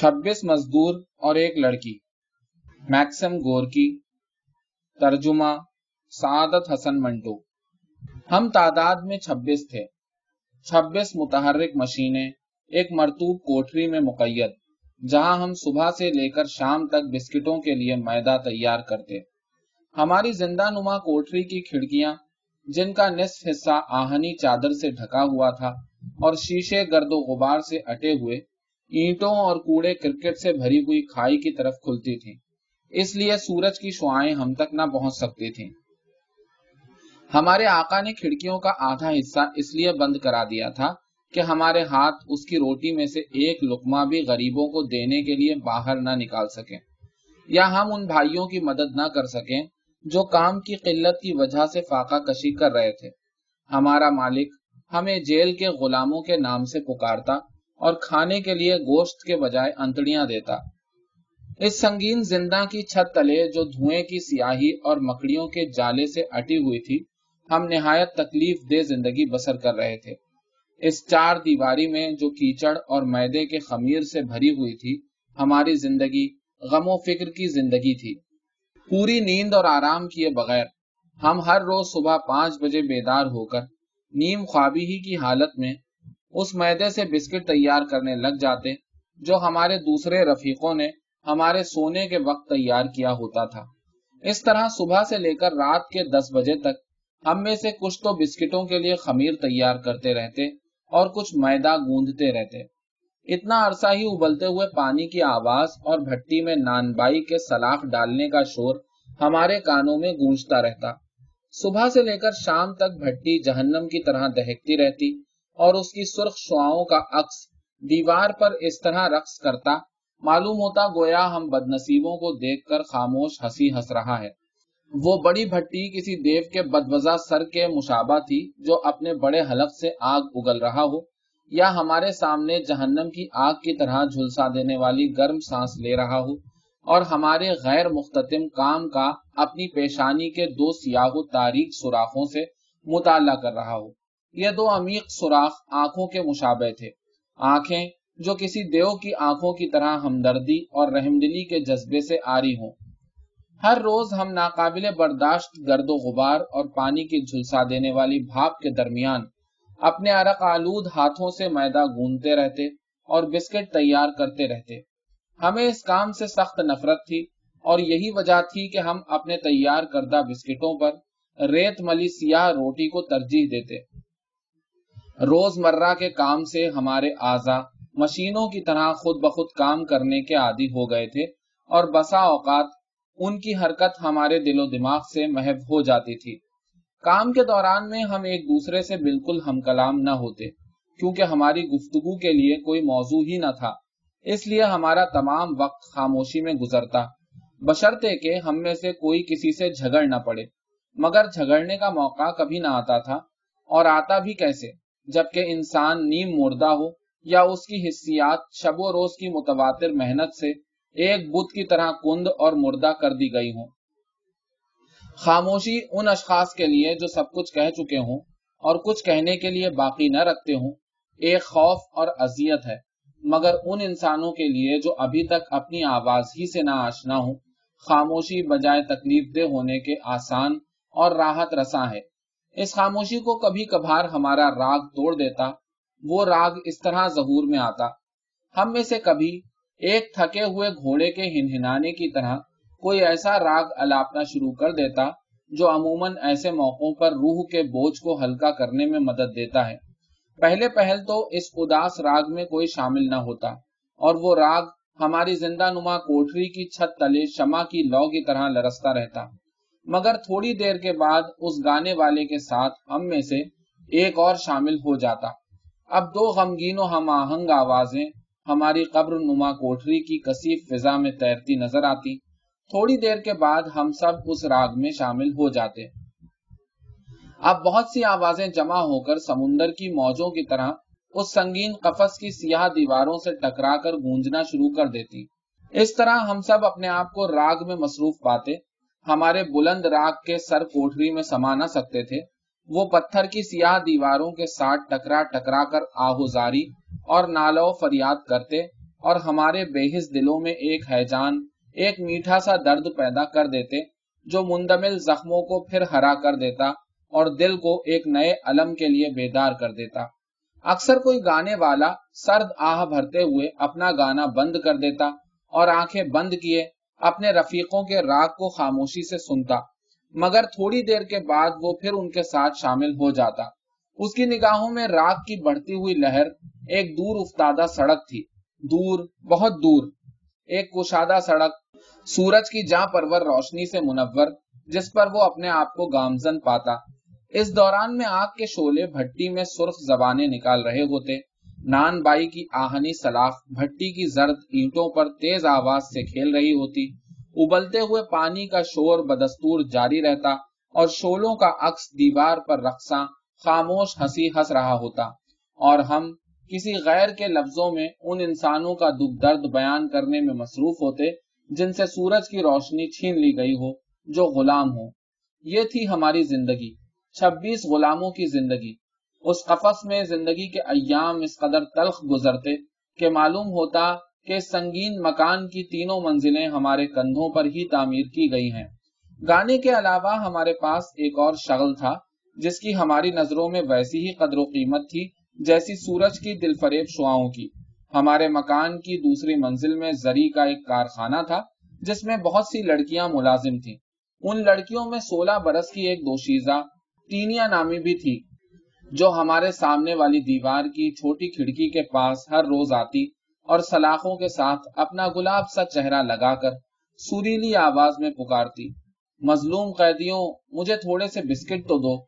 چھبیس مزدور اور ایک لڑکی۔ Maxim Gorky. ترجمہ سعادت حسن منٹو۔ ہم تعداد میں چھبیس تھے۔ چھبیس متحرک مشینیں ایک مرتوب کوٹری میں مقید، جہاں ہم صبح سے لے کر شام تک بسکٹوں کے لیے میدا تیار کرتے۔ ہماری زندہ نما کوٹری کی کھڑکیاں، جن کا نصف حصہ آہنی چادر سے ڈھکا ہوا تھا اور شیشے گرد و غبار سے اٹے ہوئے اینٹوں اور کوڑے کرکٹ سے بھری ہوئی کھائی کی طرف کھلتی تھی اس لیے سورج کی شعائیں ہم تک نہ پہنچ سکتی تھیں۔ ہمارے آقا نے کھڑکیوں کا آدھا حصہ اس لیے بند کرا دیا تھا کہ ہمارے ہاتھ اس کی روٹی میں سے ایک لکما بھی غریبوں کو دینے کے لیے باہر نہ نکال سکیں۔ یا ہم ان بھائیوں کی مدد نہ کر سکیں جو کام کی قلت کی وجہ سے فاقہ کشی کر رہے تھے۔ ہمارا مالک ہمیں جیل کے غلاموں کے نام سے پکارتا اور کھانے کے لیے گوشت کے بجائے انتڑیاں دیتا۔ اس سنگین زندہ کی چھت تلے جو دھوئیں کی سیاہی اور مکڑیوں کے جالے سے اٹی ہوئی تھی، ہم نہایت تکلیف دہ زندگی بسر کر رہے تھے۔ اس چار دیواری میں جو کیچڑ اور میدے کے خمیر سے بھری ہوئی تھی، ہماری زندگی غم و فکر کی زندگی تھی۔ پوری نیند اور آرام کیے بغیر، ہم ہر روز صبح پانچ بجے بیدار ہو کر، نیم خوابی ہی کی حالت میں اس میدے سے بسکٹ تیار کرنے لگ جاتے جو ہمارے دوسرے رفیقوں نے ہمارے سونے کے وقت تیار کیا ہوتا تھا۔ اس طرح صبح سے لے کر رات کے دس بجے تک ہم میں سے کچھ تو بسکٹوں کے لیے خمیر تیار کرتے رہتے اور کچھ میدا گوندتے رہتے۔ اتنا عرصہ ہی ابلتے ہوئے پانی کی آواز اور بھٹی میں نان بائی کے سلاخ ڈالنے کا شور ہمارے کانوں میں گونجتا رہتا۔ صبح سے لے کر شام تک بھٹی جہنم کی طرح دہکتی رہتی۔ اور اس کی سرخ شعاؤں کا عکس دیوار پر اس طرح رقص کرتا، معلوم ہوتا گویا ہم بد نصیبوں کو دیکھ کر خاموش ہنسی ہنس رہا ہے۔ وہ بڑی بھٹی کسی دیو کے بدوزا سر کے مشابہ تھی جو اپنے بڑے حلق سے آگ اگل رہا ہو، یا ہمارے سامنے جہنم کی آگ کی طرح جھلسا دینے والی گرم سانس لے رہا ہو، اور ہمارے غیر مختتم کام کا اپنی پیشانی کے دو سیاہ تاریخ سوراخوں سے مطالعہ کر رہا ہو۔ یہ دو عمیق سوراخ آنکھوں کے مشابہ تھے۔ آنکھیں جو کسی دیو کی آنکھوں کی طرح ہمدردی اور رحمدلی کے جذبے سے آری ہوں۔ ہر روز ہم ناقابل برداشت گرد و غبار اور پانی کی جھلسا دینے والی بھاپ کے درمیان اپنے عرق آلود ہاتھوں سے میدا گونتے رہتے اور بسکٹ تیار کرتے رہتے۔ ہمیں اس کام سے سخت نفرت تھی اور یہی وجہ تھی کہ ہم اپنے تیار کردہ بسکٹوں پر ریت ملی سیاہ روٹی کو ترجیح دیتے۔ روز مرہ کے کام سے ہمارے اعضا مشینوں کی طرح خود بخود کام کرنے کے عادی ہو گئے تھے اور بسا اوقات ان کی حرکت ہمارے دل و دماغ سے محب ہو جاتی تھی۔ کام کے دوران میں ہم ایک دوسرے سے بالکل ہم کلام نہ ہوتے، کیونکہ ہماری گفتگو کے لیے کوئی موضوع ہی نہ تھا۔ اس لیے ہمارا تمام وقت خاموشی میں گزرتا۔ بشرطے کہ ہم میں سے کوئی کسی سے جھگڑ نہ پڑے، مگر جھگڑنے کا موقع کبھی نہ آتا تھا، اور آتا بھی کیسے؟ جبکہ انسان نیم مردہ ہو یا اس کی حصیات شب و روز کی متواتر محنت سے ایک بت کی طرح کند اور مردہ کر دی گئی ہوں۔ خاموشی ان اشخاص کے لیے جو سب کچھ کہہ چکے ہوں اور کچھ کہنے کے لیے باقی نہ رکھتے ہوں، ایک خوف اور اذیت ہے۔ مگر ان انسانوں کے لیے جو ابھی تک اپنی آواز ہی سے نہ آشنا ہوں، خاموشی بجائے تکلیف دہ ہونے کے آسان اور راحت رساں ہے اس خاموشی کو کبھی کبھار ہمارا راگ توڑ دیتا، وہ راگ اس طرح ظہور میں آتا۔ ہم میں سے کبھی ایک تھکے ہوئے گھوڑے کے ہنہنانے کی طرح کوئی ایسا راگ الاپنا شروع کر دیتا جو عموماً ایسے موقعوں پر روح کے بوجھ کو ہلکا کرنے میں مدد دیتا ہے۔ پہلے پہل تو اس اداس راگ میں کوئی شامل نہ ہوتا، اور وہ راگ ہماری زندہ نما کوٹری کی چھت تلے شمع کی لو کی طرح لرستا رہتا۔ مگر تھوڑی دیر کے بعد اس گانے والے کے ساتھ ہم میں سے ایک اور شامل ہو جاتا۔ اب دو غمگین و ہم آہنگ آوازیں ہماری قبر نما کوٹری کی کثیف فضا میں تیرتی نظر آتی۔ تھوڑی دیر کے بعد ہم سب اس راگ میں شامل ہو جاتے۔ اب بہت سی آوازیں جمع ہو کر سمندر کی موجوں کی طرح اس سنگین قفس کی سیاہ دیواروں سے ٹکرا کر گونجنا شروع کر دیتی۔ اس طرح ہم سب اپنے آپ کو راگ میں مصروف پاتے ہمارے بلند راگ کے سر کوٹری میں سما نہ سکتے تھے۔ وہ پتھر کی سیاہ دیواروں کے ساتھ ٹکرا ٹکرا کر آہوزاری اور نالو فریاد کرتے اور ہمارے بےحس دلوں میں ایک حیجان، ایک میٹھا سا درد پیدا کر دیتے، جو مندمل زخموں کو پھر ہرا کر دیتا اور دل کو ایک نئے علم کے لیے بیدار کر دیتا۔ اکثر کوئی گانے والا سرد آہ بھرتے ہوئے اپنا گانا بند کر دیتا اور آنکھیں بند کیے اپنے رفیقوں کے راگ کو خاموشی سے سنتا، مگر تھوڑی دیر کے بعد وہ پھر ان کے ساتھ شامل ہو جاتا۔ اس کی نگاہوں میں راگ کی بڑھتی ہوئی لہر ایک دور افتادہ سڑک تھی۔ دور، بہت دور۔ ایک کشادہ سڑک، سورج کی جاں پرور روشنی سے منور، جس پر وہ اپنے آپ کو گامزن پاتا۔ اس دوران میں آگ کے شولے بھٹی میں سرخ زبانے نکال رہے ہوتے۔ نان بائی کی آہنی سلاخ بھٹی کی زرد اینٹوں پر تیز آواز سے کھیل رہی ہوتی۔ ابلتے ہوئے پانی کا شور بدستور جاری رہتا اور شولوں کا عکس دیوار پر رقصاں خاموش ہنسی ہنس رہا ہوتا۔ اور ہم کسی غیر کے لفظوں میں ان انسانوں کا دکھ درد بیان کرنے میں مصروف ہوتے جن سے سورج کی روشنی چھین لی گئی ہو، جو غلام ہو یہ تھی ہماری زندگی، چھبیس غلاموں کی زندگی۔ اس قفص میں زندگی کے ایام اس قدر تلخ گزرتے کہ معلوم ہوتا کہ سنگین مکان کی تینوں منزلیں ہمارے کندھوں پر ہی تعمیر کی گئی ہیں۔ گانے کے علاوہ ہمارے پاس ایک اور شغل تھا، جس کی ہماری نظروں میں ویسی ہی قدر و قیمت تھی جیسی سورج کی دل فریب شعاؤں کی۔ ہمارے مکان کی دوسری منزل میں زری کا ایک کارخانہ تھا، جس میں بہت سی لڑکیاں ملازم تھیں۔ ان لڑکیوں میں سولہ برس کی ایک دوشیزہ ٹینیا نامی بھی تھی۔ جو ہمارے سامنے والی دیوار کی چھوٹی کھڑکی کے پاس ہر روز آتی اور سلاخوں کے ساتھ اپنا گلاب سا چہرہ لگا کر سریلی آواز میں پکارتی، مظلوم قیدیوں، مجھے تھوڑے سے بسکٹ تو دو۔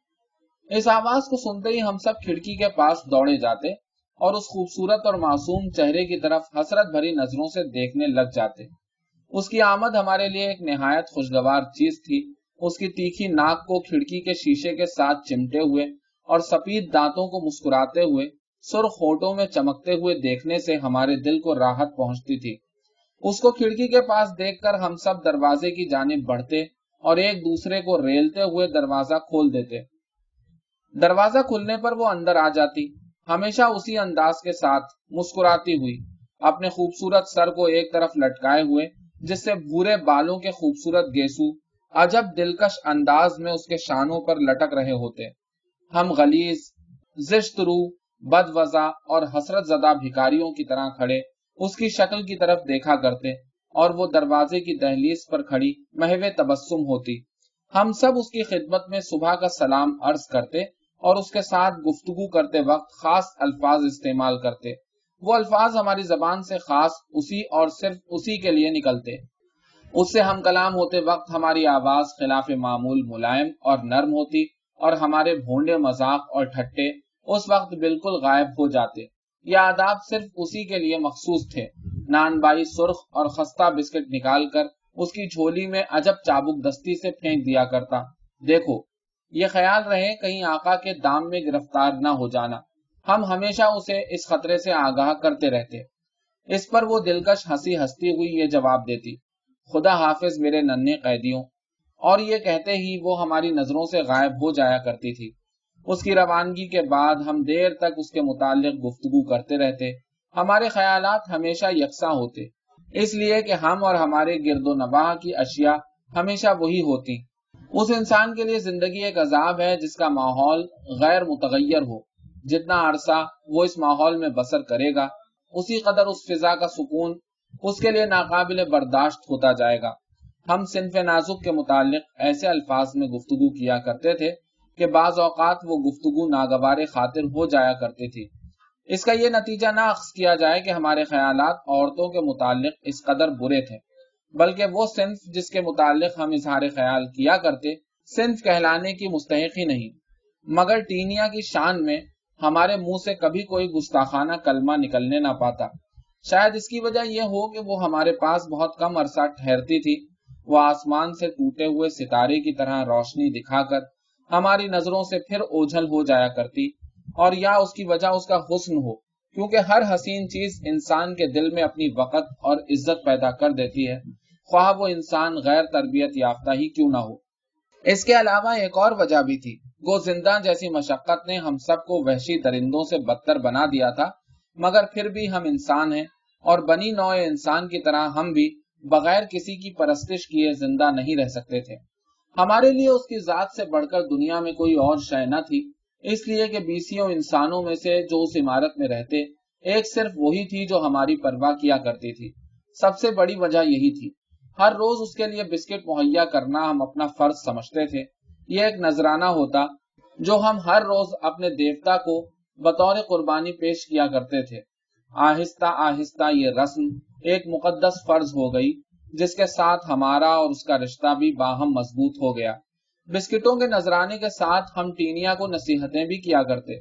اس آواز کو سنتے ہی ہم سب کھڑکی کے پاس دوڑے جاتے اور اس خوبصورت اور معصوم چہرے کی طرف حسرت بھری نظروں سے دیکھنے لگ جاتے۔ اس کی آمد ہمارے لیے ایک نہایت خوشگوار چیز تھی۔ اس کی تیکھی ناک کو کھڑکی کے شیشے کے ساتھ چمٹے ہوئے اور سفید دانتوں کو مسکراتے ہوئے سرخ ہوٹوں میں چمکتے ہوئے دیکھنے سے ہمارے دل کو راحت پہنچتی تھی۔ اس کو کھڑکی کے پاس دیکھ کر ہم سب دروازے کی جانب بڑھتے اور ایک دوسرے کو ریلتے ہوئے دروازہ کھول دیتے۔ دروازہ کھلنے پر وہ اندر آ جاتی، ہمیشہ اسی انداز کے ساتھ مسکراتی ہوئی، اپنے خوبصورت سر کو ایک طرف لٹکائے ہوئے، جس سے بورے بالوں کے خوبصورت گیسو عجب دلکش انداز میں اس کے شانوں پر لٹک رہے ہوتے۔ ہم غلیز زشت رو بد وزا اور حسرت زدہ بھکاریوں کی طرح کھڑے، اس کی شکل کی طرف دیکھا کرتے اور وہ دروازے کی دہلیز پر کھڑی محو تبسم ہوتی۔ ہم سب اس کی خدمت میں صبح کا سلام عرض کرتے اور اس کے ساتھ گفتگو کرتے وقت خاص الفاظ استعمال کرتے۔ وہ الفاظ ہماری زبان سے خاص اسی اور صرف اسی کے لیے نکلتے۔ اس سے ہم کلام ہوتے وقت ہماری آواز خلاف معمول ملائم اور نرم ہوتی۔ اور ہمارے بھونڈے مذاق اور ٹھٹے اس وقت بالکل غائب ہو جاتے۔ یہ آداب صرف اسی کے لیے مخصوص تھے۔ نان بائی سرخ اور خستہ بسکٹ نکال کر اس کی جھولی میں عجب چابک دستی سے پھینک دیا کرتا۔ دیکھو، یہ خیال رہے کہیں آقا کے دام میں گرفتار نہ ہو جانا۔ ہم ہمیشہ اسے اس خطرے سے آگاہ کرتے رہتے۔ اس پر وہ دلکش ہنسی ہستی ہوئی یہ جواب دیتی۔ خدا حافظ میرے ننے قیدیوں اور یہ کہتے ہی وہ ہماری نظروں سے غائب ہو جایا کرتی تھی۔ اس کی روانگی کے بعد ہم دیر تک اس کے متعلق گفتگو کرتے رہتے۔ ہمارے خیالات ہمیشہ یکساں ہوتے۔ اس لیے کہ ہم اور ہمارے گرد و نواح کی اشیاء ہمیشہ وہی ہوتی۔ اس انسان کے لیے زندگی ایک عذاب ہے جس کا ماحول غیر متغیر ہو۔ جتنا عرصہ وہ اس ماحول میں بسر کرے گا، اسی قدر اس فضا کا سکون اس کے لیے ناقابل برداشت ہوتا جائے گا۔ ہم صنف نازک کے متعلق ایسے الفاظ میں گفتگو کیا کرتے تھے کہ بعض اوقات وہ گفتگو ناگوار خاطر ہو جایا کرتی تھی اس کا یہ نتیجہ نہ اخذ کیا جائے کہ ہمارے خیالات عورتوں کے متعلق اس قدر برے تھے، بلکہ وہ صنف جس کے متعلق ہم اظہار خیال کیا کرتے، صنف کہلانے کی مستحق ہی نہیں۔ مگر ٹینیا کی شان میں ہمارے منہ سے کبھی کوئی گستاخانہ کلمہ نکلنے نہ پاتا۔ شاید اس کی وجہ یہ ہو کہ وہ ہمارے پاس بہت کم عرصہ ٹھہرتی تھی وہ آسمان سے ٹوٹے ہوئے ستارے کی طرح روشنی دکھا کر ہماری نظروں سے پھر اوجھل ہو جایا کرتی اور یا اس کی وجہ اس کا حسن ہو، کیونکہ ہر حسین چیز انسان کے دل میں اپنی وقت اور عزت پیدا کر دیتی ہے۔ خواہ وہ انسان غیر تربیت یافتہ ہی کیوں نہ ہو۔ اس کے علاوہ ایک اور وجہ بھی تھی۔ وہ زندہ جیسی مشقت نے ہم سب کو وحشی درندوں سے بدتر بنا دیا تھا، مگر پھر بھی ہم انسان ہیں اور بنی نوع انسان کی طرح ہم بھی بغیر کسی کی پرستش کیے زندہ نہیں رہ سکتے تھے۔ ہمارے لیے اس کی ذات سے بڑھ کر دنیا میں کوئی اور شے نہ تھی۔ اس لیے کہ بیسیوں انسانوں میں سے جو اس عمارت میں رہتے، ایک صرف وہی تھی جو ہماری پرواہ کیا کرتی تھی۔ سب سے بڑی وجہ یہی تھی۔ ہر روز اس کے لیے بسکٹ مہیا کرنا ہم اپنا فرض سمجھتے تھے۔ یہ ایک نذرانہ ہوتا جو ہم ہر روز اپنے دیوتا کو بطور قربانی پیش کیا کرتے تھے۔ آہستہ آہستہ یہ رسم ایک مقدس فرض ہو گئی، جس کے ساتھ ہمارا اور اس کا رشتہ بھی باہم مضبوط ہو گیا۔ بسکٹوں کے نذرانے کے ساتھ ہم ٹینیا کو نصیحتیں بھی کیا کرتے۔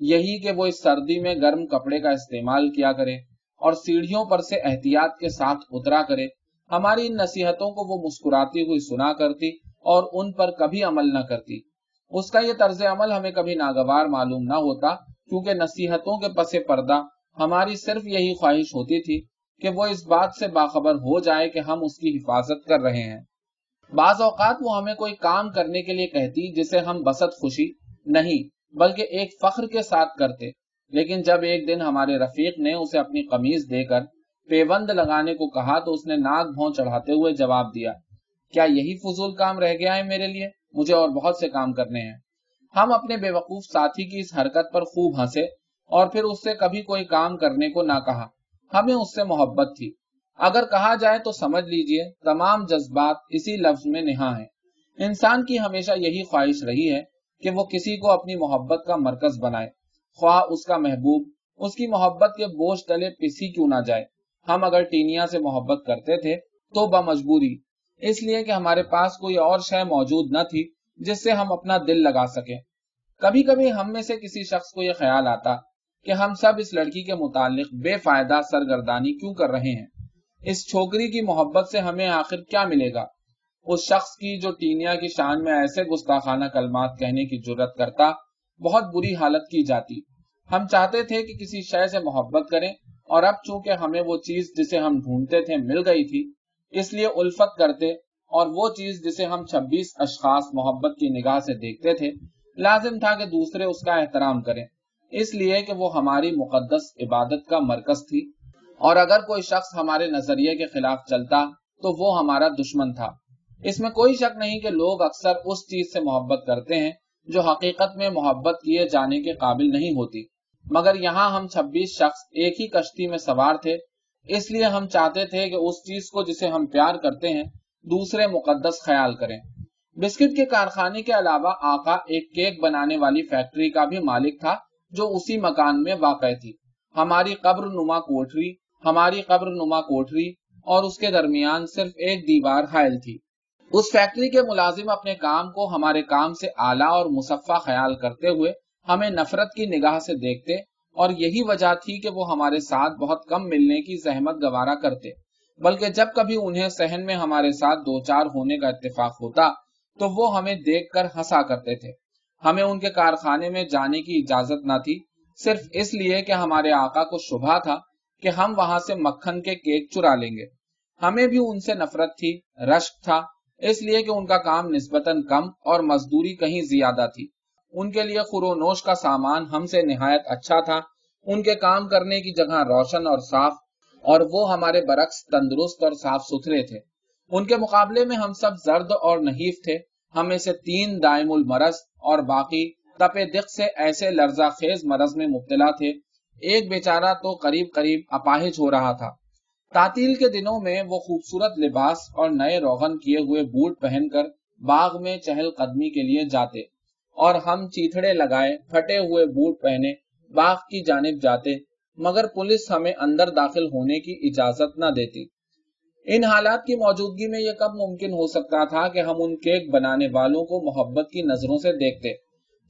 یہی کہ وہ اس سردی میں گرم کپڑے کا استعمال کیا کرے اور سیڑھیوں پر سے احتیاط کے ساتھ اترا کرے۔ ہماری ان نصیحتوں کو وہ مسکراتی ہوئی سنا کرتی اور ان پر کبھی عمل نہ کرتی۔ اس کا یہ طرز عمل ہمیں کبھی ناگوار معلوم نہ ہوتا، کیونکہ نصیحتوں کے پس پردہ ہماری صرف یہی خواہش ہوتی تھی کہ وہ اس بات سے باخبر ہو جائے کہ ہم اس کی حفاظت کر رہے ہیں۔ بعض اوقات وہ ہمیں کوئی کام کرنے کے لیے کہتی جسے ہم بسط خوشی نہیں، بلکہ ایک فخر کے ساتھ کرتے۔ لیکن جب ایک دن ہمارے رفیق نے اسے اپنی قمیض دے کر پیوند لگانے کو کہا تو اس نے ناک بھون چڑھاتے ہوئے جواب دیا، کیا یہی فضول کام رہ گیا ہے میرے لیے؟ مجھے اور بہت سے کام کرنے ہیں۔ ہم اپنے بے وقوف ساتھی کی اس حرکت پر خوب ہنسے اور پھر اس سے کبھی کوئی کام کرنے کو نہ کہا۔ ہمیں اس سے محبت تھی۔ اگر کہا جائے تو سمجھ لیجیے، تمام جذبات اسی لفظ میں نہا ہیں۔ انسان کی ہمیشہ یہی خواہش رہی ہے کہ وہ کسی کو اپنی محبت کا مرکز بنائے۔ خواہ اس کا محبوب، اس کی محبت کے بوجھ تلے پسی کیوں نہ جائے۔ ہم اگر ٹینیا سے محبت کرتے تھے تو بمجبوری۔ اس لیے کہ ہمارے پاس کوئی اور شے موجود نہ تھی جس سے ہم اپنا دل لگا سکیں۔ کبھی کبھی ہم میں سے کسی شخص کو یہ خیال آتا کہ ہم سب اس لڑکی کے متعلق بے فائدہ سرگردانی کیوں کر رہے ہیں؟ اس چھوکری کی محبت سے ہمیں آخر کیا ملے گا؟ اس شخص کی جو ٹینیا کی شان میں ایسے گستاخانہ کلمات کہنے کی جرت کرتا، بہت بری حالت کی جاتی۔ ہم چاہتے تھے کہ کسی شے سے محبت کریں اور اب چونکہ ہمیں وہ چیز جسے ہم ڈھونڈتے تھے مل گئی تھی، اس لیے الفت کرتے اور وہ چیز جسے ہم چھبیس اشخاص محبت کی نگاہ سے دیکھتے تھے، لازم تھا کہ دوسرے اس کا احترام کریں۔ اس لیے کہ وہ ہماری مقدس عبادت کا مرکز تھی۔ اور اگر کوئی شخص ہمارے نظریے کے خلاف چلتا، تو وہ ہمارا دشمن تھا۔ اس میں کوئی شک نہیں کہ لوگ اکثر اس چیز سے محبت کرتے ہیں جو حقیقت میں محبت کیے جانے کے قابل نہیں ہوتی۔ مگر یہاں ہم چھبیس شخص ایک ہی کشتی میں سوار تھے۔ اس لیے ہم چاہتے تھے کہ اس چیز کو جسے ہم پیار کرتے ہیں، دوسرے مقدس خیال کریں۔ بسکٹ کے کارخانے کے علاوہ آقا ایک کیک بنانے والی فیکٹری کا بھی مالک تھا۔ جو اسی مکان میں واقع تھی۔ ہماری قبر نما کوٹری ہماری قبر نما کوٹری اور اس کے درمیان صرف ایک دیوار حائل تھی۔ اس فیکٹری کے ملازم اپنے کام کو ہمارے کام سے اعلیٰ اور مصفہ خیال کرتے ہوئے ہمیں نفرت کی نگاہ سے دیکھتے اور یہی وجہ تھی کہ وہ ہمارے ساتھ بہت کم ملنے کی زحمت گوارا کرتے۔ بلکہ جب کبھی انہیں سہن میں ہمارے ساتھ دو چار ہونے کا اتفاق ہوتا تو وہ ہمیں دیکھ کر ہنسا کرتے تھے۔ ہمیں ان کے کارخانے میں جانے کی اجازت نہ تھی، صرف اس لیے کہ ہمارے آقا کو شبہ تھا کہ ہم وہاں سے مکھن کے کیک چرا لیں گے۔ ہمیں بھی ان سے نفرت تھی، رشک تھا، اس لیے کہ ان کا کام نسبتاً کم اور مزدوری کہیں زیادہ تھی۔ ان کے لیے خورونوش کا سامان ہم سے نہایت اچھا تھا۔ ان کے کام کرنے کی جگہ روشن اور صاف، اور وہ ہمارے برعکس تندرست اور صاف ستھرے تھے۔ ان کے مقابلے میں ہم سب زرد اور نحیف تھے۔ ہمیں سے تین دائم المرض اور باقی تپے دق سے ایسے لرزہ خیز مرض میں مبتلا تھے۔ ایک بیچارہ تو قریب قریب اپاہج ہو رہا تھا۔ تعطیل کے دنوں میں وہ خوبصورت لباس اور نئے روغن کیے ہوئے بوٹ پہن کر باغ میں چہل قدمی کے لیے جاتے اور ہم چیتڑے لگائے پھٹے ہوئے بوٹ پہنے باغ کی جانب جاتے، مگر پولیس ہمیں اندر داخل ہونے کی اجازت نہ دیتی۔ ان حالات کی موجودگی میں یہ کب ممکن ہو سکتا تھا کہ ہم ان کیک بنانے والوں کو محبت کی نظروں سے دیکھتے؟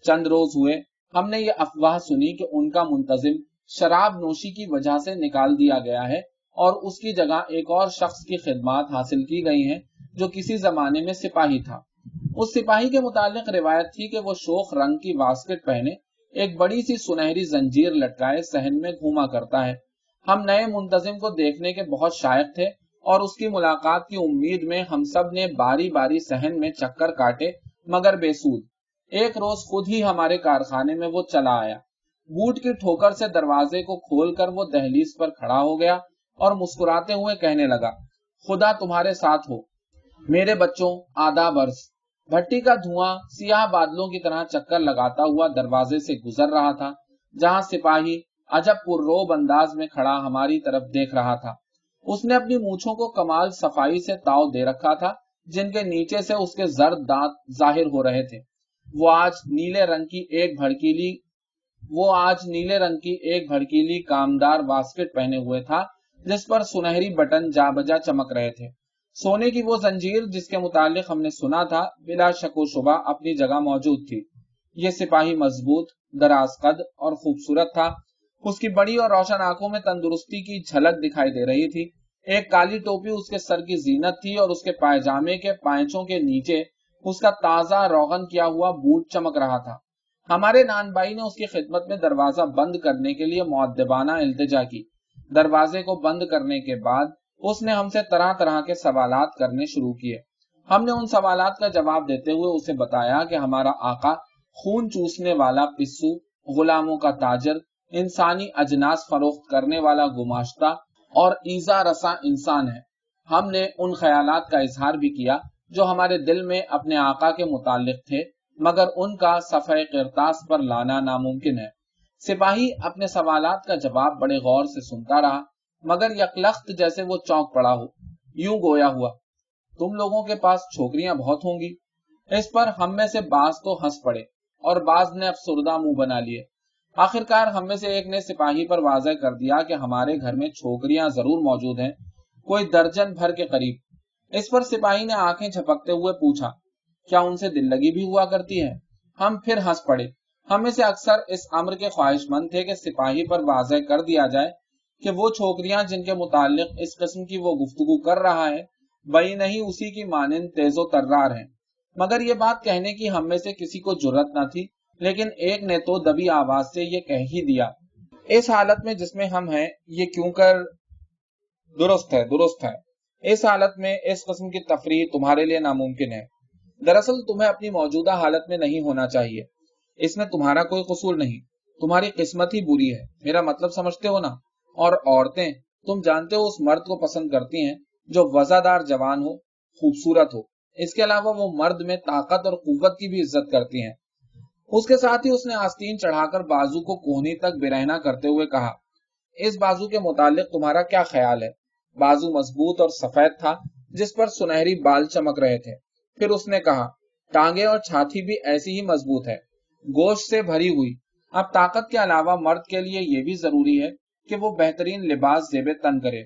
چند روز ہوئے، ہم نے یہ افواہ سنی کہ ان کا منتظم شراب نوشی کی وجہ سے نکال دیا گیا ہے اور اس کی جگہ ایک اور شخص کی خدمات حاصل کی گئی ہیں جو کسی زمانے میں سپاہی تھا۔ اس سپاہی کے متعلق روایت تھی کہ وہ شوخ رنگ کی واسکٹ پہنے ایک بڑی سی سنہری زنجیر لٹکائے سہن میں گھوما کرتا ہے۔ ہم نئے منتظم کو دیکھنے کے بہت شائق تھے اور اس کی ملاقات کی امید میں ہم سب نے باری باری سہن میں چکر کاٹے مگر بے سود۔ ایک روز خود ہی ہمارے کارخانے میں وہ چلا آیا۔ بوٹ کی ٹھوکر سے دروازے کو کھول کر وہ دہلیز پر کھڑا ہو گیا اور مسکراتے ہوئے کہنے لگا، خدا تمہارے ساتھ ہو۔ میرے بچوں آداب عرض بھٹی کا دھواں سیاہ بادلوں کی طرح چکر لگاتا ہوا دروازے سے گزر رہا تھا، جہاں سپاہی عجب پر روب انداز میں کھڑا ہماری طرف دیکھ رہا تھا۔ اس نے اپنی مونچھوں کو کمال صفائی سے تاؤ دے رکھا تھا، جن کے نیچے سے اس کے زرد دانت ظاہر ہو رہے تھے۔ وہ آج نیلے رنگ کی ایک بھڑکیلی، وہ آج نیلے رنگ کی ایک بھڑکیلی کامدار واسکٹ پہنے ہوئے تھا، جس پر سنہری بٹن جا بجا چمک رہے تھے۔ سونے کی وہ زنجیر جس کے متعلق ہم نے سنا تھا، بلا شک و شبہ اپنی جگہ موجود تھی۔ یہ سپاہی مضبوط، دراز قد اور خوبصورت تھا۔ اس کی بڑی اور روشن آنکھوں میں تندرستی کی جھلک دکھائی دے رہی تھی۔ ایک کالی ٹوپی اس کے سر کی زینت تھی اور اس کے پائجامے کے پائچوں کے نیچے اس کا تازہ روغن کیا ہوا بوٹ چمک رہا تھا۔ ہمارے نان بھائی نے اس کی خدمت میں دروازہ بند کرنے کے لیے معدبانہ التجا کی۔ دروازے کو بند کرنے کے بعد اس نے ہم سے طرح طرح کے سوالات کرنے شروع کیے۔ ہم نے ان سوالات کا جواب دیتے ہوئے اسے بتایا کہ ہمارا آقا خون چوسنے والا پسو غلاموں کا تاجر انسانی اجناس فروخت کرنے والا گماشتہ اور ایزا رسا انسان ہے۔ ہم نے ان خیالات کا اظہار بھی کیا جو ہمارے دل میں اپنے آقا کے متعلق تھے، مگر ان کا صفحہ کرتاس پر لانا ناممکن ہے۔ سپاہی اپنے سوالات کا جواب بڑے غور سے سنتا رہا، مگر یکلخت جیسے وہ چونک پڑا ہو، یوں گویا ہوا، تم لوگوں کے پاس چھوکریاں بہت ہوں گی۔ اس پر ہم میں سے باز تو ہنس پڑے اور باز نے افسردہ منہ بنا لیے۔ آخرکار ہم میں سے ایک نے سپاہی پر واضح کر دیا کہ ہمارے گھر میں چھوکریاں ضرور موجود ہیں، کوئی درجن بھر کے قریب۔ اس پر سپاہی نے آنکھیں جھپکتے ہوئے پوچھا، کیا ان سے دل لگی بھی ہوا کرتی ہے؟ ہم پھر ہنس پڑے۔ ہم میں سے اکثر اس امر کے خواہش مند تھے کہ سپاہی پر واضح کر دیا جائے کہ وہ چھوکریاں جن کے متعلق اس قسم کی وہ گفتگو کر رہا ہے، وہی نہیں اسی کی مانند تیز و ترار ہیں۔ مگر یہ بات کہنے کی ہم میں سے کسی کو ضرورت نہ تھی۔ لیکن ایک نے تو دبی آواز سے یہ کہہ ہی دیا، اس حالت میں جس میں ہم ہیں، یہ کیوں کر درست ہے درست ہے؟ اس حالت میں اس قسم کی تفریح تمہارے لیے ناممکن ہے۔ دراصل تمہیں اپنی موجودہ حالت میں نہیں ہونا چاہیے۔ اس میں تمہارا کوئی قصور نہیں۔ تمہاری قسمت ہی بری ہے۔ میرا مطلب سمجھتے ہو نا؟ اور عورتیں، تم جانتے ہو اس مرد کو پسند کرتی ہیں جو وزادار جوان ہو، خوبصورت ہو۔ اس کے علاوہ وہ مرد میں طاقت اور قوت کی بھی عزت کرتی ہیں۔ اس کے ساتھ ہی اس نے آستین چڑھا کر بازو کو کوہنی تک برہنا کرتے ہوئے کہا، اس بازو کے متعلق تمہارا کیا خیال ہے؟ بازو مضبوط اور سفید تھا، جس پر سنہری بال چمک رہے تھے۔ پھر اس نے کہا، ٹانگیں اور چھاتی بھی ایسی ہی مضبوط ہے۔ گوشت سے بھری ہوئی۔ اب طاقت کے علاوہ مرد کے لیے یہ بھی ضروری ہے کہ وہ بہترین لباس زیب تن کرے۔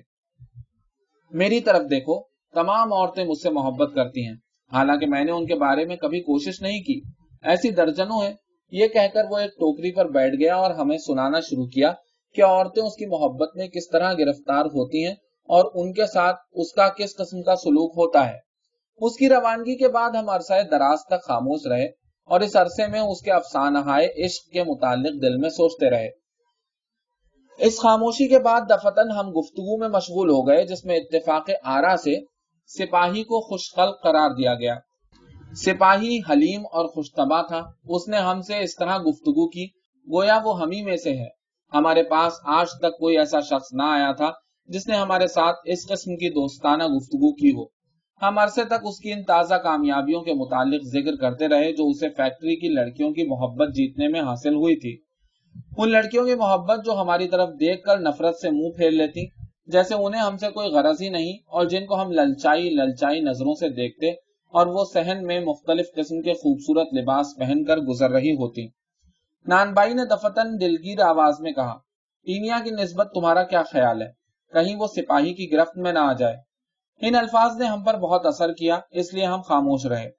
میری طرف دیکھو، تمام عورتیں مجھ سے محبت کرتی ہیں۔ حالانکہ میں نے ان کے بارے میں کبھی کوشش نہیں کی۔ ایسی درجنوں ہیں۔ یہ کہہ کر وہ ایک ٹوکری پر بیٹھ گیا اور ہمیں سنانا شروع کیا کہ عورتیں اس کی محبت میں کس طرح گرفتار ہوتی ہیں اور ان کے ساتھ اس کا کس قسم کا سلوک ہوتا ہے۔ اس کی روانگی کے بعد ہم عرصہ دراز تک خاموش رہے اور اس عرصے میں اس کے افسانہ عشق کے متعلق دل میں سوچتے رہے۔ اس خاموشی کے بعد دفتن ہم گفتگو میں مشغول ہو گئے، جس میں اتفاق آرا سے سپاہی کو خوش خلق قرار دیا گیا۔ سپاہی حلیم اور خوشتبا تھا۔ اس نے ہم سے اس طرح گفتگو کی، گویا وہ ہم ہی میں سے ہے۔ ہمارے پاس آج تک کوئی ایسا شخص نہ آیا تھا جس نے ہمارے ساتھ اس قسم کی دوستانہ گفتگو کی ہو۔ ہم عرصے تک اس کی ان تازہ کامیابیوں کے متعلق ذکر کرتے رہے جو اسے فیکٹری کی لڑکیوں کی محبت جیتنے میں حاصل ہوئی تھی۔ ان لڑکیوں کی محبت جو ہماری طرف دیکھ کر نفرت سے منہ پھیر لیتی، جیسے انہیں ہم سے کوئی غرض ہی نہیں اور جن کو ہم للچائی للچائی نظروں سے دیکھتے اور وہ سہن میں مختلف قسم کے خوبصورت لباس پہن کر گزر رہی ہوتی۔ نان بائی نے دفتن دلگیر آواز میں کہا ٹینیا کی نسبت تمہارا کیا خیال ہے؟ کہیں وہ سپاہی کی گرفت میں نہ آ جائے۔ ان الفاظ نے ہم پر بہت اثر کیا، اس لیے ہم خاموش رہے۔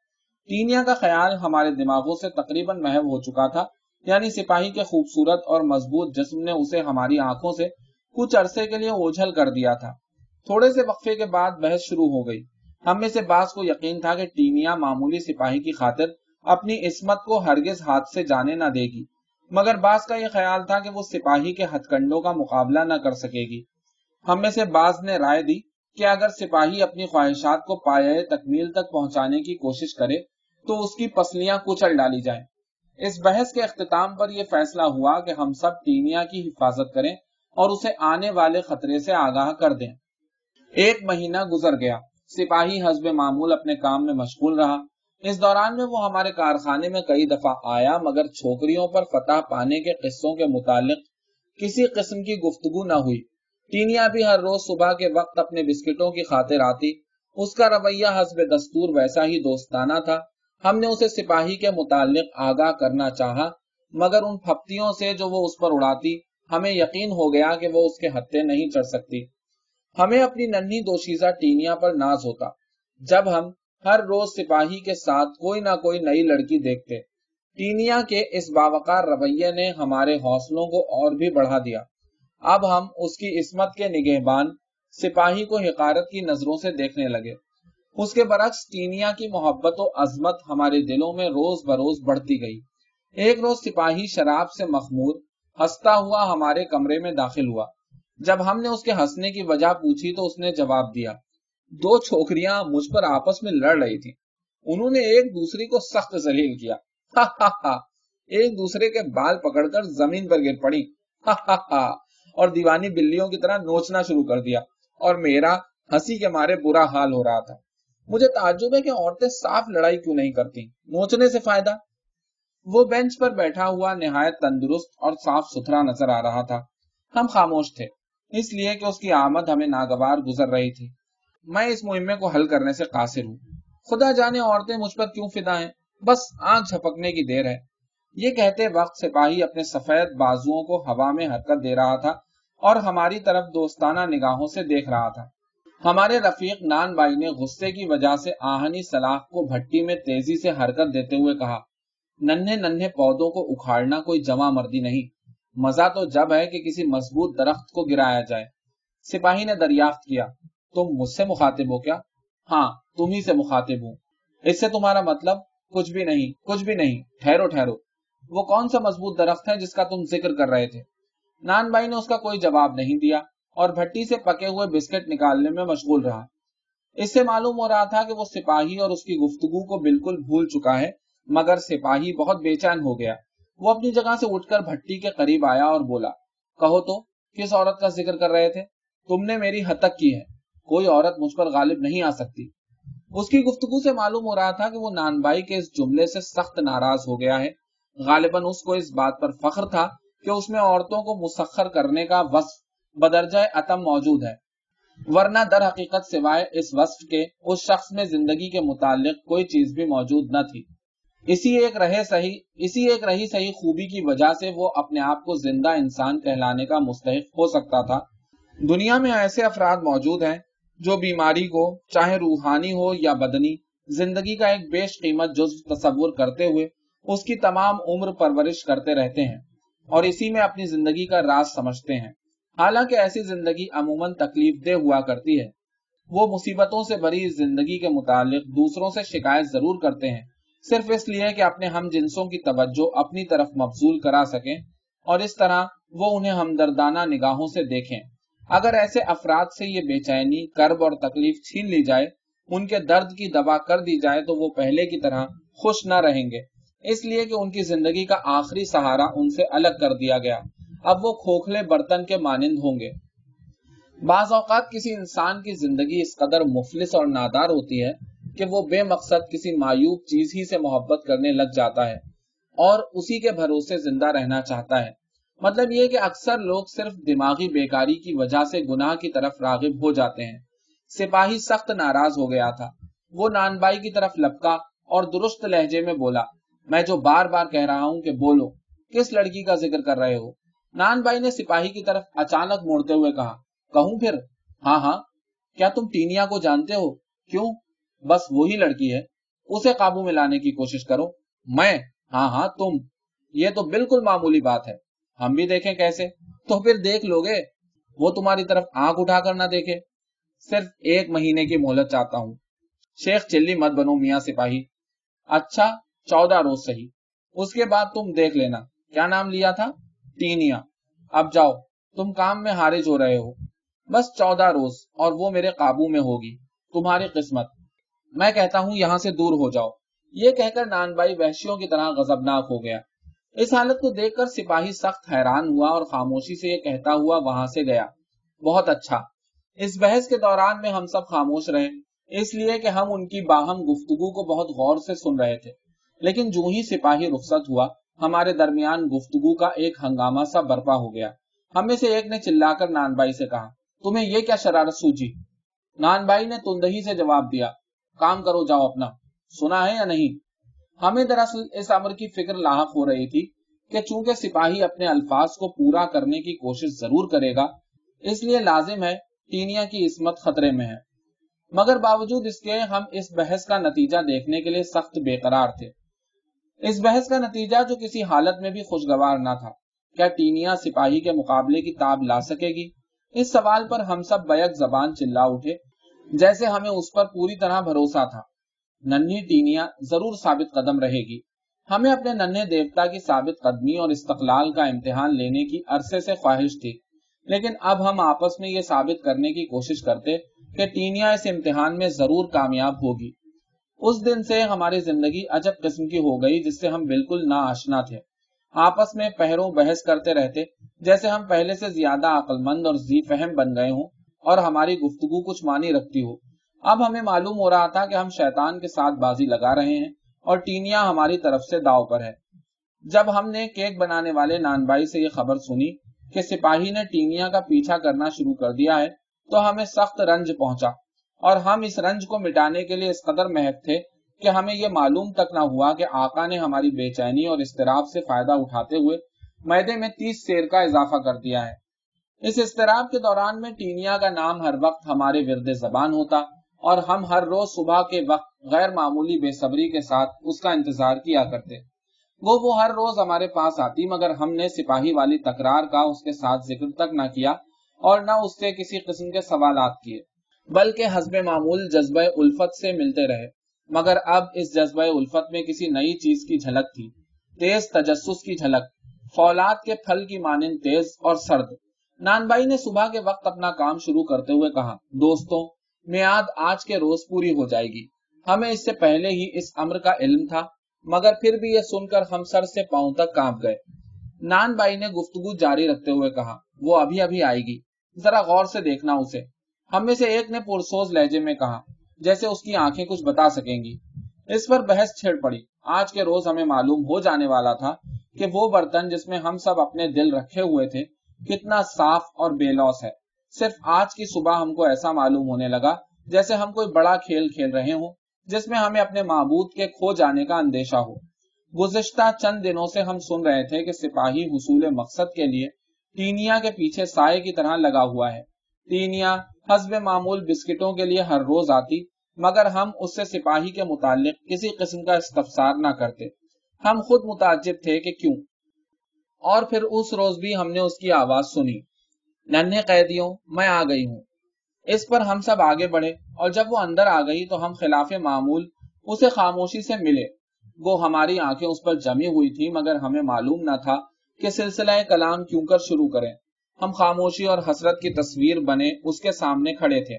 ٹینیا کا خیال ہمارے دماغوں سے تقریباً محو ہو چکا تھا یعنی سپاہی کے خوبصورت اور مضبوط جسم نے اسے ہماری آنکھوں سے کچھ عرصے کے لیے اوجھل کر دیا تھا۔ تھوڑے سے وقفے کے بعد بحث شروع ہو گئی۔ ہم میں سے بعض کو یقین تھا کہ ٹینیا معمولی سپاہی کی خاطر اپنی عصمت کو ہرگز ہاتھ سے جانے نہ دے گی۔ مگر بعض کا یہ خیال تھا کہ وہ سپاہی کے ہتھ کنڈوں کا مقابلہ نہ کر سکے گی۔ ہم میں سے بعض نے رائے دی کہ اگر سپاہی اپنی خواہشات کو پائے تکمیل تک پہنچانے کی کوشش کرے تو اس کی پسلیاں کچل ڈالی جائیں۔ اس بحث کے اختتام پر یہ فیصلہ ہوا کہ ہم سب ٹینیا کی حفاظت کریں اور اسے آنے والے خطرے سے آگاہ کر دیں۔ ایک مہینہ گزر گیا۔ سپاہی حزب معمول اپنے کام میں مشغول رہا۔ اس دوران میں وہ ہمارے کارخانے میں کئی دفعہ آیا، مگر چھوکریوں پر فتح پانے کے قصوں کے متعلق کسی قسم کی گفتگو نہ ہوئی۔ ٹینیا بھی ہر روز صبح کے وقت اپنے بسکٹوں کی خاطر آتی۔ اس کا رویہ حسب دستور ویسا ہی دوستانہ تھا۔ ہم نے اسے سپاہی کے متعلق آگاہ کرنا چاہا، مگر ان پھپتیوں سے جو وہ اس پر اڑاتی، ہمیں یقین ہو گیا کہ وہ اس کے ہتھے نہیں چڑھ سکتی۔ ہمیں اپنی ننھی دوشیزہ ٹینیا پر ناز ہوتا۔ جب ہم ہر روز سپاہی کے ساتھ کوئی نہ کوئی نئی لڑکی دیکھتے ٹینیا کے اس باوقار رویے نے ہمارے حوصلوں کو اور بھی بڑھا دیا۔ اب ہم اس کی عصمت کے نگہبان سپاہی کو حقارت کی نظروں سے دیکھنے لگے۔ اس کے برعکس ٹینیا کی محبت و عظمت ہمارے دلوں میں روز بروز بڑھتی گئی۔ ایک روز سپاہی شراب سے مخمور ہستا ہوا ہمارے کمرے میں داخل ہوا۔ جب ہم نے اس کے ہنسنے کی وجہ پوچھی تو اس نے جواب دیا، دو چھوکریاں مجھ پر آپس میں لڑ رہی تھی انہوں نے ایک دوسری کو سخت ذلیل کیا۔ ایک دوسرے کے بال پکڑ کر زمین پر گر پڑی۔ اور دیوانی بلیوں کی طرح نوچنا شروع کر دیا۔ اور میرا ہنسی کے مارے برا حال ہو رہا تھا۔ مجھے تعجب ہے کہ عورتیں صاف لڑائی کیوں نہیں کرتی نوچنے سے فائدہ؟ وہ بینچ پر بیٹھا ہوا نہایت تندرست اور صاف ستھرا نظر آ رہا تھا۔ ہم خاموش تھے۔ اس لیے کہ اس کی آمد ہمیں ناگوار گزر رہی تھی۔ میں اس مہمے کو حل کرنے سے قاصر ہوں۔ خدا جانے عورتیں مجھ پر کیوں فدا ہیں۔ بس آنکھ جھپکنے کی دیر ہے۔ یہ کہتے وقت سپاہی اپنے سفید بازوؤں کو ہوا میں حرکت دے رہا تھا اور ہماری طرف دوستانہ نگاہوں سے دیکھ رہا تھا۔ ہمارے رفیق نان بائی نے غصے کی وجہ سے آہنی سلاخ کو بھٹی میں تیزی سے حرکت دیتے ہوئے کہا، ننھے ننھے پودوں کو اکھاڑنا کوئی جمع مردی نہیں۔ مزہ تو جب ہے کہ کسی مضبوط درخت کو گرایا جائے۔ سپاہی نے دریافت کیا، تم مجھ سے مخاطب ہو کیا؟ ہاں تم ہی سے مخاطب ہوں۔ اس سے تمہارا مطلب کچھ بھی نہیں، کچھ بھی نہیں، ٹھہرو ٹھہرو۔ وہ کون سا مضبوط درخت ہے جس کا تم ذکر کر رہے تھے؟ نان بھائی نے اس کا کوئی جواب نہیں دیا اور بھٹی سے پکے ہوئے بسکٹ نکالنے میں مشغول رہا۔ اس سے معلوم ہو رہا تھا کہ وہ سپاہی اور اس کی گفتگو کو بالکل بھول چکا ہے، مگر سپاہی بہت بے چین ہو گیا۔ وہ اپنی جگہ سے اٹھ کر بھٹی کے قریب آیا اور بولا، کہو تو، کس عورت کا ذکر کر رہے تھے؟ تم نے میری ہتک کی ہے، کوئی عورت مجھ پر غالب نہیں آ سکتی۔ اس کی گفتگو سے معلوم ہو رہا تھا کہ وہ نان بائی کے اس جملے سے سخت ناراض ہو گیا ہے۔ غالباً اس کو اس بات پر فخر تھا کہ اس میں عورتوں کو مسخر کرنے کا وصف بدرجہ اتم موجود ہے۔ ورنہ در حقیقت سوائے اس وصف کے، اس شخص میں زندگی کے متعلق کوئی چیز بھی موجود نہ تھی۔ اسی ایک رہے صحیح، اسی ایک رہی صحیح خوبی کی وجہ سے وہ اپنے آپ کو زندہ انسان کہلانے کا مستحق ہو سکتا تھا۔ دنیا میں ایسے افراد موجود ہیں جو بیماری کو، چاہے روحانی ہو یا بدنی، زندگی کا ایک بیش قیمت جز تصور کرتے ہوئے اس کی تمام عمر پرورش کرتے رہتے ہیں اور اسی میں اپنی زندگی کا راز سمجھتے ہیں۔ حالانکہ ایسی زندگی عموماً تکلیف دہ ہوا کرتی ہے۔ وہ مصیبتوں سے بری زندگی کے متعلق دوسروں سے شکایت ضرور کرتے ہیں۔ صرف اس لیے کہ اپنے ہم جنسوں کی توجہ اپنی طرف مبزول کرا سکیں اور اس طرح وہ انہیں ہمدردانہ نگاہوں سے دیکھیں۔ اگر ایسے افراد سے یہ بے چینی کرب اور تکلیف چھین لی جائے، ان کے درد کی دوا کر دی جائے تو وہ پہلے کی طرح خوش نہ رہیں گے۔ اس لیے کہ ان کی زندگی کا آخری سہارا ان سے الگ کر دیا گیا۔ اب وہ کھوکھلے برتن کے مانند ہوں گے۔ بعض اوقات کسی انسان کی زندگی اس قدر مفلس اور نادار ہوتی ہے کہ وہ بے مقصد کسی معیوب چیز ہی سے محبت کرنے لگ جاتا ہے اور اسی کے بھروسے زندہ رہنا چاہتا ہے۔ مطلب یہ کہ اکثر لوگ صرف دماغی بیکاری کی وجہ سے گناہ کی طرف راغب ہو جاتے ہیں۔ سپاہی سخت ناراض ہو گیا تھا۔ وہ نان بائی کی طرف لپکا اور درست لہجے میں بولا، میں جو بار بار کہہ رہا ہوں کہ بولو، کس لڑکی کا ذکر کر رہے ہو؟ نان بائی نے سپاہی کی طرف اچانک موڑتے ہوئے کہا، کہوں پھر؟ ہاں ہاں۔ کیا تم ٹینیا کو جانتے ہو؟ کیوں؟ بس وہی لڑکی ہے، اسے قابو میں لانے کی کوشش کرو۔ میں ہاں ہاں تم۔ یہ تو بالکل معمولی بات ہے۔ ہم بھی دیکھیں کیسے۔ تو پھر دیکھ لو گے وہ تمہاری طرف آنکھ اٹھا کر نہ دیکھے۔ صرف ایک مہینے کی مہلت چاہتا ہوں۔ شیخ چلی مت بنو میاں سپاہی۔ اچھا چودہ روز صحیح۔ اس کے بعد تم دیکھ لینا۔ کیا نام لیا تھا؟ تینیا۔ اب جاؤ، تم کام میں ہارے جو رہے ہو۔ بس چودہ روز اور وہ میرے قابو میں ہوگی۔ تمہاری قسمت۔ میں کہتا ہوں یہاں سے دور ہو جاؤ۔ یہ کہہ کر نان بائی وحشیوں کی طرح غزبناک ہو گیا۔ اس حالت کو دیکھ کر سپاہی سخت حیران ہوا اور خاموشی سے یہ کہتا ہوا وہاں سے گیا۔ بہت اچھا۔ اس بحث کے دوران میں ہم سب خاموش رہے۔ اس لیے کہ ہم ان کی باہم گفتگو کو بہت غور سے سن رہے تھے۔ لیکن جو ہی سپاہی رخصت ہوا، ہمارے درمیان گفتگو کا ایک ہنگامہ سا برپا ہو گیا۔ ہم میں سے ایک نے چلا کر نان بائی سے کہا، تمہیں یہ کیا شرارت سوچی نان بائی نے تندہی سے جواب دیا کام کرو، جاؤ اپنا۔ سنا ہے یا نہیں؟ ہمیں دراصل اس امر کی فکر لاحق ہو رہی تھی کہ چونکہ سپاہی اپنے الفاظ کو پورا کرنے کی کوشش ضرور کرے گا، اس لیے لازم ہے ٹینیا کی عصمت خطرے میں ہے۔ مگر باوجود اس کے ہم اس بحث کا نتیجہ دیکھنے کے لیے سخت بے قرار تھے۔ اس بحث کا نتیجہ جو کسی حالت میں بھی خوشگوار نہ تھا۔ کیا ٹینیا سپاہی کے مقابلے کی تاب لا سکے گی؟ اس سوال پر ہم سب بیک زبان چلا اٹھے۔ جیسے ہمیں اس پر پوری طرح بھروسہ تھا۔ ننھی ٹینیا ضرور ثابت قدم رہے گی۔ ہمیں اپنے ننھے دیوتا کی ثابت قدمی اور استقلال کا امتحان لینے کی عرصے سے خواہش تھی۔ لیکن اب ہم آپس میں یہ ثابت کرنے کی کوشش کرتے کہ ٹینیا اس امتحان میں ضرور کامیاب ہوگی۔ اس دن سے ہماری زندگی عجب قسم کی ہو گئی جس سے ہم بالکل نا آشنا تھے۔ آپس میں پہروں بحث کرتے رہتے جیسے ہم پہلے سے زیادہ عقل مند اور زی فہم بن گئے ہوں۔ اور ہماری گفتگو کچھ مانی رکھتی ہو۔ اب ہمیں معلوم ہو رہا تھا کہ ہم شیطان کے ساتھ بازی لگا رہے ہیں اور ٹینیا ہماری طرف سے داؤ پر ہے جب ہم نے کیک بنانے والے نان بائی سے یہ خبر سنی کہ سپاہی نے ٹینیا کا پیچھا کرنا شروع کر دیا ہے تو ہمیں سخت رنج پہنچا اور ہم اس رنج کو مٹانے کے لیے اس قدر محک تھے کہ ہمیں یہ معلوم تک نہ ہوا کہ آقا نے ہماری بے چینی اور استراب سے فائدہ اٹھاتے ہوئے میدے میں تیس سیر کا اضافہ کر دیا ہے۔ اس استراب کے دوران میں ٹینیا کا نام ہر وقت ہمارے ورد زبان ہوتا اور ہم ہر روز صبح کے وقت غیر معمولی بے صبری کے ساتھ اس کا انتظار کیا کرتے۔ وہ وہ ہر روز ہمارے پاس آتی مگر ہم نے سپاہی والی تکرار کا اس کے ساتھ ذکر تک نہ کیا اور نہ اس سے کسی قسم کے سوالات کیے، بلکہ حسب معمول جذبہ الفت سے ملتے رہے۔ مگر اب اس جذبہ الفت میں کسی نئی چیز کی جھلک تھی۔ تیز تجسس کی جھلک، فولاد کے پھل کی مانند تیز اور سرد۔ نان بائی نے صبح کے وقت اپنا کام شروع کرتے ہوئے کہا، دوستوں میاد آج کے روز پوری ہو جائے گی۔ ہمیں اس سے پہلے ہی اس امر کا علم تھا، مگر پھر بھی یہ سن کر ہم سر سے پاؤں تک کانپ گئے۔ نان بائی نے گفتگو جاری رکھتے ہوئے کہا، وہ ابھی ابھی آئے گی، ذرا غور سے دیکھنا اسے۔ ہم میں سے ایک نے پرسوز لہجے میں کہا، جیسے اس کی آنکھیں کچھ بتا سکیں گی۔ اس پر بحث چھڑ پڑی۔ آج کے روز ہمیں معلوم ہو جانے والا تھا کہ وہ برتن جس میں ہم سب اپنے دل رکھے ہوئے تھے کتنا صاف اور بے لوس ہے۔ صرف آج کی صبح ہم کو ایسا معلوم ہونے لگا جیسے ہم کوئی بڑا کھیل کھیل رہے ہوں، جس میں ہمیں اپنے معبود کے کھو جانے کا اندیشہ ہو۔ گزشتہ چند دنوں سے ہم سن رہے تھے کہ سپاہی حصول مقصد کے لیے ٹینیا کے پیچھے سائے کی طرح لگا ہوا ہے۔ ٹینیا حسب معمول بسکٹوں کے لیے ہر روز آتی، مگر ہم اس سے سپاہی کے متعلق کسی قسم کا استفسار نہ کرتے۔ ہم خود متعجب تھے کہ کیوں؟ اور پھر اس روز بھی ہم نے اس کی آواز سنی۔ ننھے قیدیوں، میں آ گئی ہوں۔ اس پر ہم سب آگے بڑھے اور جب وہ اندر آ گئی تو ہم خلاف معمول اسے خاموشی سے ملے۔ وہ ہماری آنکھیں اس پر جمی ہوئی تھی مگر ہمیں معلوم نہ تھا کہ سلسلہ کلام کیوں کر شروع کریں۔ ہم خاموشی اور حسرت کی تصویر بنے اس کے سامنے کھڑے تھے۔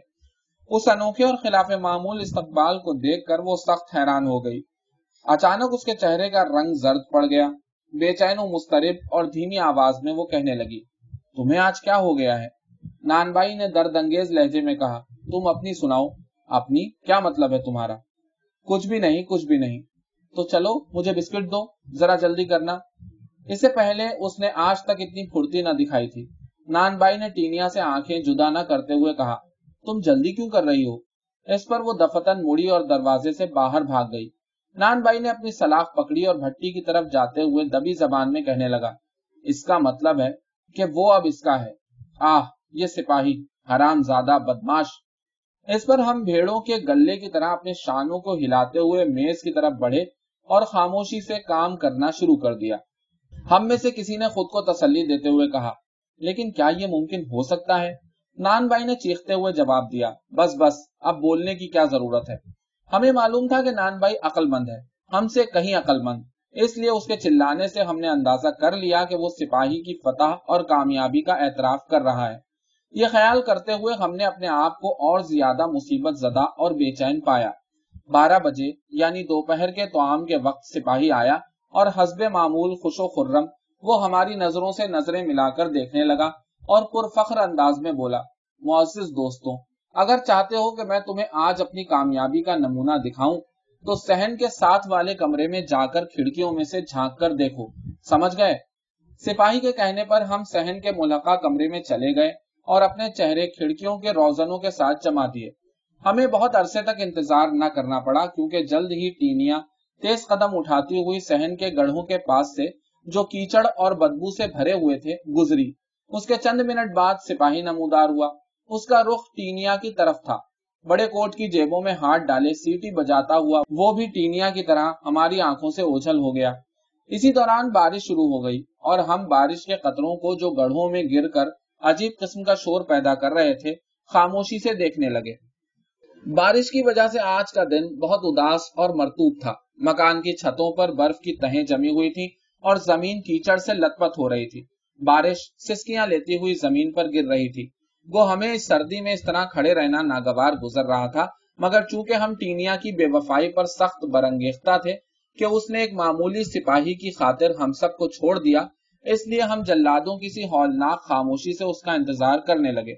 اس انوکھے اور خلاف معمول استقبال کو دیکھ کر وہ سخت حیران ہو گئی۔ اچانک اس کے چہرے کا رنگ زرد پڑ گیا۔ بے چین و مسترب اور دھیمی آواز میں وہ کہنے لگی، تمہیں آج کیا ہو گیا ہے؟ نان بائی نے درد انگیز لہجے میں کہا، تم اپنی سناؤ، اپنی کیا مطلب ہے تمہارا؟ کچھ بھی نہیں، کچھ بھی نہیں۔ تو چلو، مجھے بسکٹ دو، ذرا جلدی کرنا۔ اس سے پہلے اس نے آج تک اتنی پھرتی نہ دکھائی تھی۔ نان بائی نے ٹینیا سے آنکھیں جدا نہ کرتے ہوئے کہا، تم جلدی کیوں کر رہی ہو؟ اس پر وہ دفتن مڑی اور دروازے سے باہر بھاگ گئی۔ نان بائی نے اپنی سلاخ پکڑی اور بھٹی کی طرف جاتے ہوئے دبی زبان میں کہنے لگا، اس کا مطلب ہے کہ وہ اب اس کا ہے۔ آہ، یہ سپاہی، حرام زیادہ بدماش۔ اس پر ہم بھیڑوں کے گلے کی طرح اپنے شانوں کو ہلاتے ہوئے میز کی طرف بڑھے اور خاموشی سے کام کرنا شروع کر دیا۔ ہم میں سے کسی نے خود کو تسلی دیتے ہوئے کہا، لیکن کیا یہ ممکن ہو سکتا ہے؟ نان بائی نے چیختے ہوئے جواب دیا، بس بس، اب بولنے کی کیا ضرورت ہے؟ ہمیں معلوم تھا کہ نان بائی عقل مند ہے، ہم سے کہیں عقل مند اس لیے اس کے چلانے سے ہم نے اندازہ کر لیا کہ وہ سپاہی کی فتح اور کامیابی کا اعتراف کر رہا ہے۔ یہ خیال کرتے ہوئے ہم نے اپنے آپ کو اور زیادہ مصیبت زدہ اور بے چین پایا۔ بارہ بجے یعنی دوپہر کے توام کے وقت سپاہی آیا اور حسب معمول خوش و خرم وہ ہماری نظروں سے نظریں ملا کر دیکھنے لگا اور پرفخر انداز میں بولا، معزز دوستوں اگر چاہتے ہو کہ میں تمہیں آج اپنی کامیابی کا نمونہ دکھاؤں، تو سہن کے ساتھ والے کمرے میں جا کر کھڑکیوں میں سے جھانک کر دیکھو۔ سمجھ گئے؟ سپاہی کے کہنے پر ہم سہن کے ملحقہ کمرے میں چلے گئے اور اپنے چہرے کھڑکیوں کے روزنوں کے ساتھ جما دیے۔ ہمیں بہت عرصے تک انتظار نہ کرنا پڑا، کیونکہ جلد ہی ٹینیا تیز قدم اٹھاتی ہوئی سہن کے گڑھوں کے پاس سے جو کیچڑ اور بدبو سے بھرے ہوئے تھے، گزری۔ اس کے چند منٹ بعد سپاہی نمودار ہوا۔ اس کا رخ ٹینیا کی طرف تھا۔ بڑے کوٹ کی جیبوں میں ہاتھ ڈالے سیٹی بجاتا ہوا وہ بھی ٹینیا کی طرح ہماری آنکھوں سے اوجھل ہو گیا۔ اسی دوران بارش شروع ہو گئی اور ہم بارش کے قطروں کو جو گڑھوں میں گر کر عجیب قسم کا شور پیدا کر رہے تھے، خاموشی سے دیکھنے لگے۔ بارش کی وجہ سے آج کا دن بہت اداس اور مرتوب تھا۔ مکان کی چھتوں پر برف کی تہیں جمی ہوئی تھی اور زمین کیچڑ سے لت پت ہو رہی تھی۔ بارش سسکیاں لیتی ہوئی زمین پر گر رہی تھی۔ وہ ہمیں اس سردی میں اس طرح کھڑے رہنا ناگوار گزر رہا تھا، مگر چونکہ ہم ٹینیا کی بے وفائی پر سخت برنگیختہ تھے کہ اس نے ایک معمولی سپاہی کی خاطر ہم سب کو چھوڑ دیا، اس لیے ہم جلادوں کسی ہولناک خاموشی سے اس کا انتظار کرنے لگے۔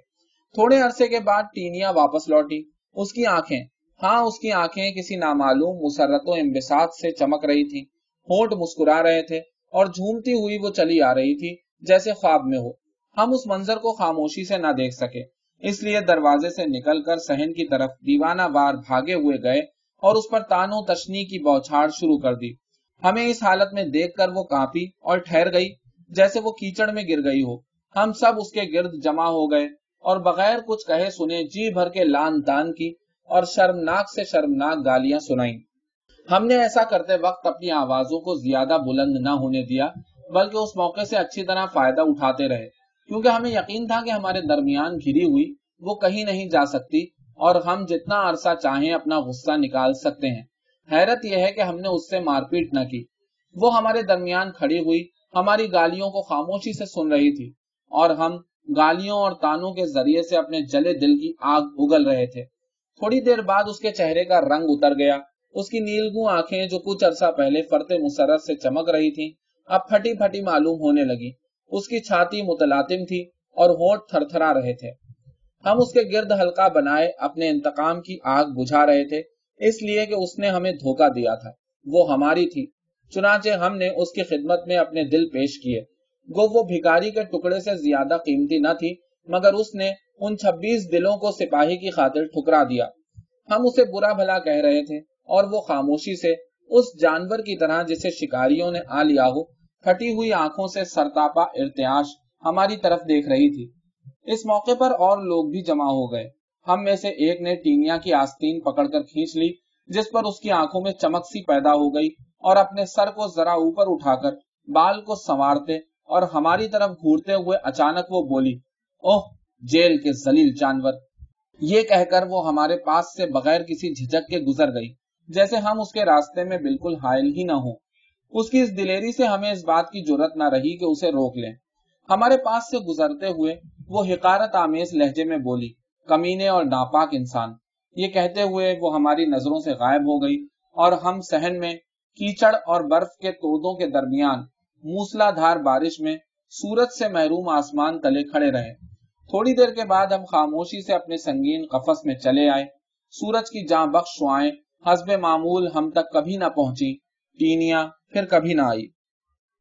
تھوڑے عرصے کے بعد ٹینیا واپس لوٹی۔ اس کی آنکھیں ہاں اس کی آنکھیں کسی نامعلوم مسرت و امبساط سے چمک رہی تھی ہونٹ مسکرا رہے تھے اور جھومتی ہوئی وہ چلی آ رہی تھی، جیسے خواب میں ہو۔ ہم اس منظر کو خاموشی سے نہ دیکھ سکے۔ اس لیے دروازے سے نکل کر سہن کی طرف دیوانہ وار بھاگے ہوئے گئے اور اس پر تانو تشنی کی بوچھاڑ شروع کر دی۔ ہمیں اس حالت میں دیکھ کر وہ کانپی اور ٹھہر گئی جیسے وہ کیچڑ میں گر گئی ہو۔ ہم سب اس کے گرد جمع ہو گئے اور بغیر کچھ کہے سنے جی بھر کے لان تان کی اور شرمناک سے شرمناک گالیاں سنائی ہم نے ایسا کرتے وقت اپنی آوازوں کو زیادہ بلند نہ ہونے دیا، بلکہ اس موقع سے اچھی طرح فائدہ اٹھاتے رہے۔ کیونکہ ہمیں یقین تھا کہ ہمارے درمیان گھری ہوئی وہ کہیں نہیں جا سکتی اور ہم جتنا عرصہ چاہیں اپنا غصہ نکال سکتے ہیں۔ حیرت یہ ہے کہ ہم نے اس سے مار پیٹ نہ کی۔ وہ ہمارے درمیان کھڑی ہوئی ہماری گالیوں کو خاموشی سے سن رہی تھی اور ہم گالیوں اور تانوں کے ذریعے سے اپنے جلے دل کی آگ اگل رہے تھے۔ تھوڑی دیر بعد اس کے چہرے کا رنگ اتر گیا۔ اس کی نیلگو آنکھیں جو کچھ عرصہ پہلے فرتے مسرت سے چمک رہی تھی اب پھٹی پھٹی معلوم ہونے لگی اس کی چھاتی متلاطم تھی اور ہونٹ تھر تھرا رہے تھے۔ ہم اس کے گرد ہلکا بنائے، اپنے انتقام کی آگ بجھا رہے تھے، اس لیے کہ اس نے ہمیں دھوکا دیا تھا۔ وہ ہماری تھی۔ چنانچہ ہم نے اس کی خدمت میں اپنے دل پیش کیے۔ گو، وہ بھکاری کے ٹکڑے سے زیادہ قیمتی نہ تھی، مگر اس نے ان چھبیس دلوں کو سپاہی کی خاطر ٹھکرا دیا۔ ہم اسے برا بھلا کہہ رہے تھے اور وہ خاموشی سے اس جانور کی طرح جسے شکاریوں نے آ لیا ہو پھٹی ہوئی آنکھوں سے سرتاپا ارتیاش ہماری طرف دیکھ رہی تھی۔ اس موقع پر اور لوگ بھی جمع ہو گئے۔ ہم میں سے ایک نے ٹینیا کی آستین پکڑ کر کھینچ لی، جس پر اس کی آنکھوں میں چمک سی پیدا ہو گئی اور اپنے سر کو ذرا اوپر اٹھا کر بال کو سنوارتے اور ہماری طرف گھورتے ہوئے اچانک وہ بولی، اوہ، جیل کے زلیل جانور۔ یہ کہہ کر وہ ہمارے پاس سے بغیر کسی جھجک کے گزر گئی، جیسے ہم اس کے راستے میں بالکل حائل ہی نہ ہوں۔ اس کی اس دلیری سے ہمیں اس بات کی ضرورت نہ رہی کہ اسے روک لیں۔ ہمارے پاس سے گزرتے ہوئے وہ حکارت آمیز لہجے میں بولی، کمینے اور ناپاک انسان۔ یہ کہتے ہوئے وہ ہماری نظروں سے غائب ہو گئی اور ہم سہن میں کیچڑ اور برف کے تودوں کے درمیان موسلا دھار بارش میں سورج سے محروم آسمان تلے کھڑے رہے۔ تھوڑی دیر کے بعد ہم خاموشی سے اپنے سنگین قفس میں چلے آئے۔ سورج کی جاں بخش شعائیں، حسب معمول ہم تک کبھی نہ پہنچی ٹینیا پھر کبھی نہ آئی۔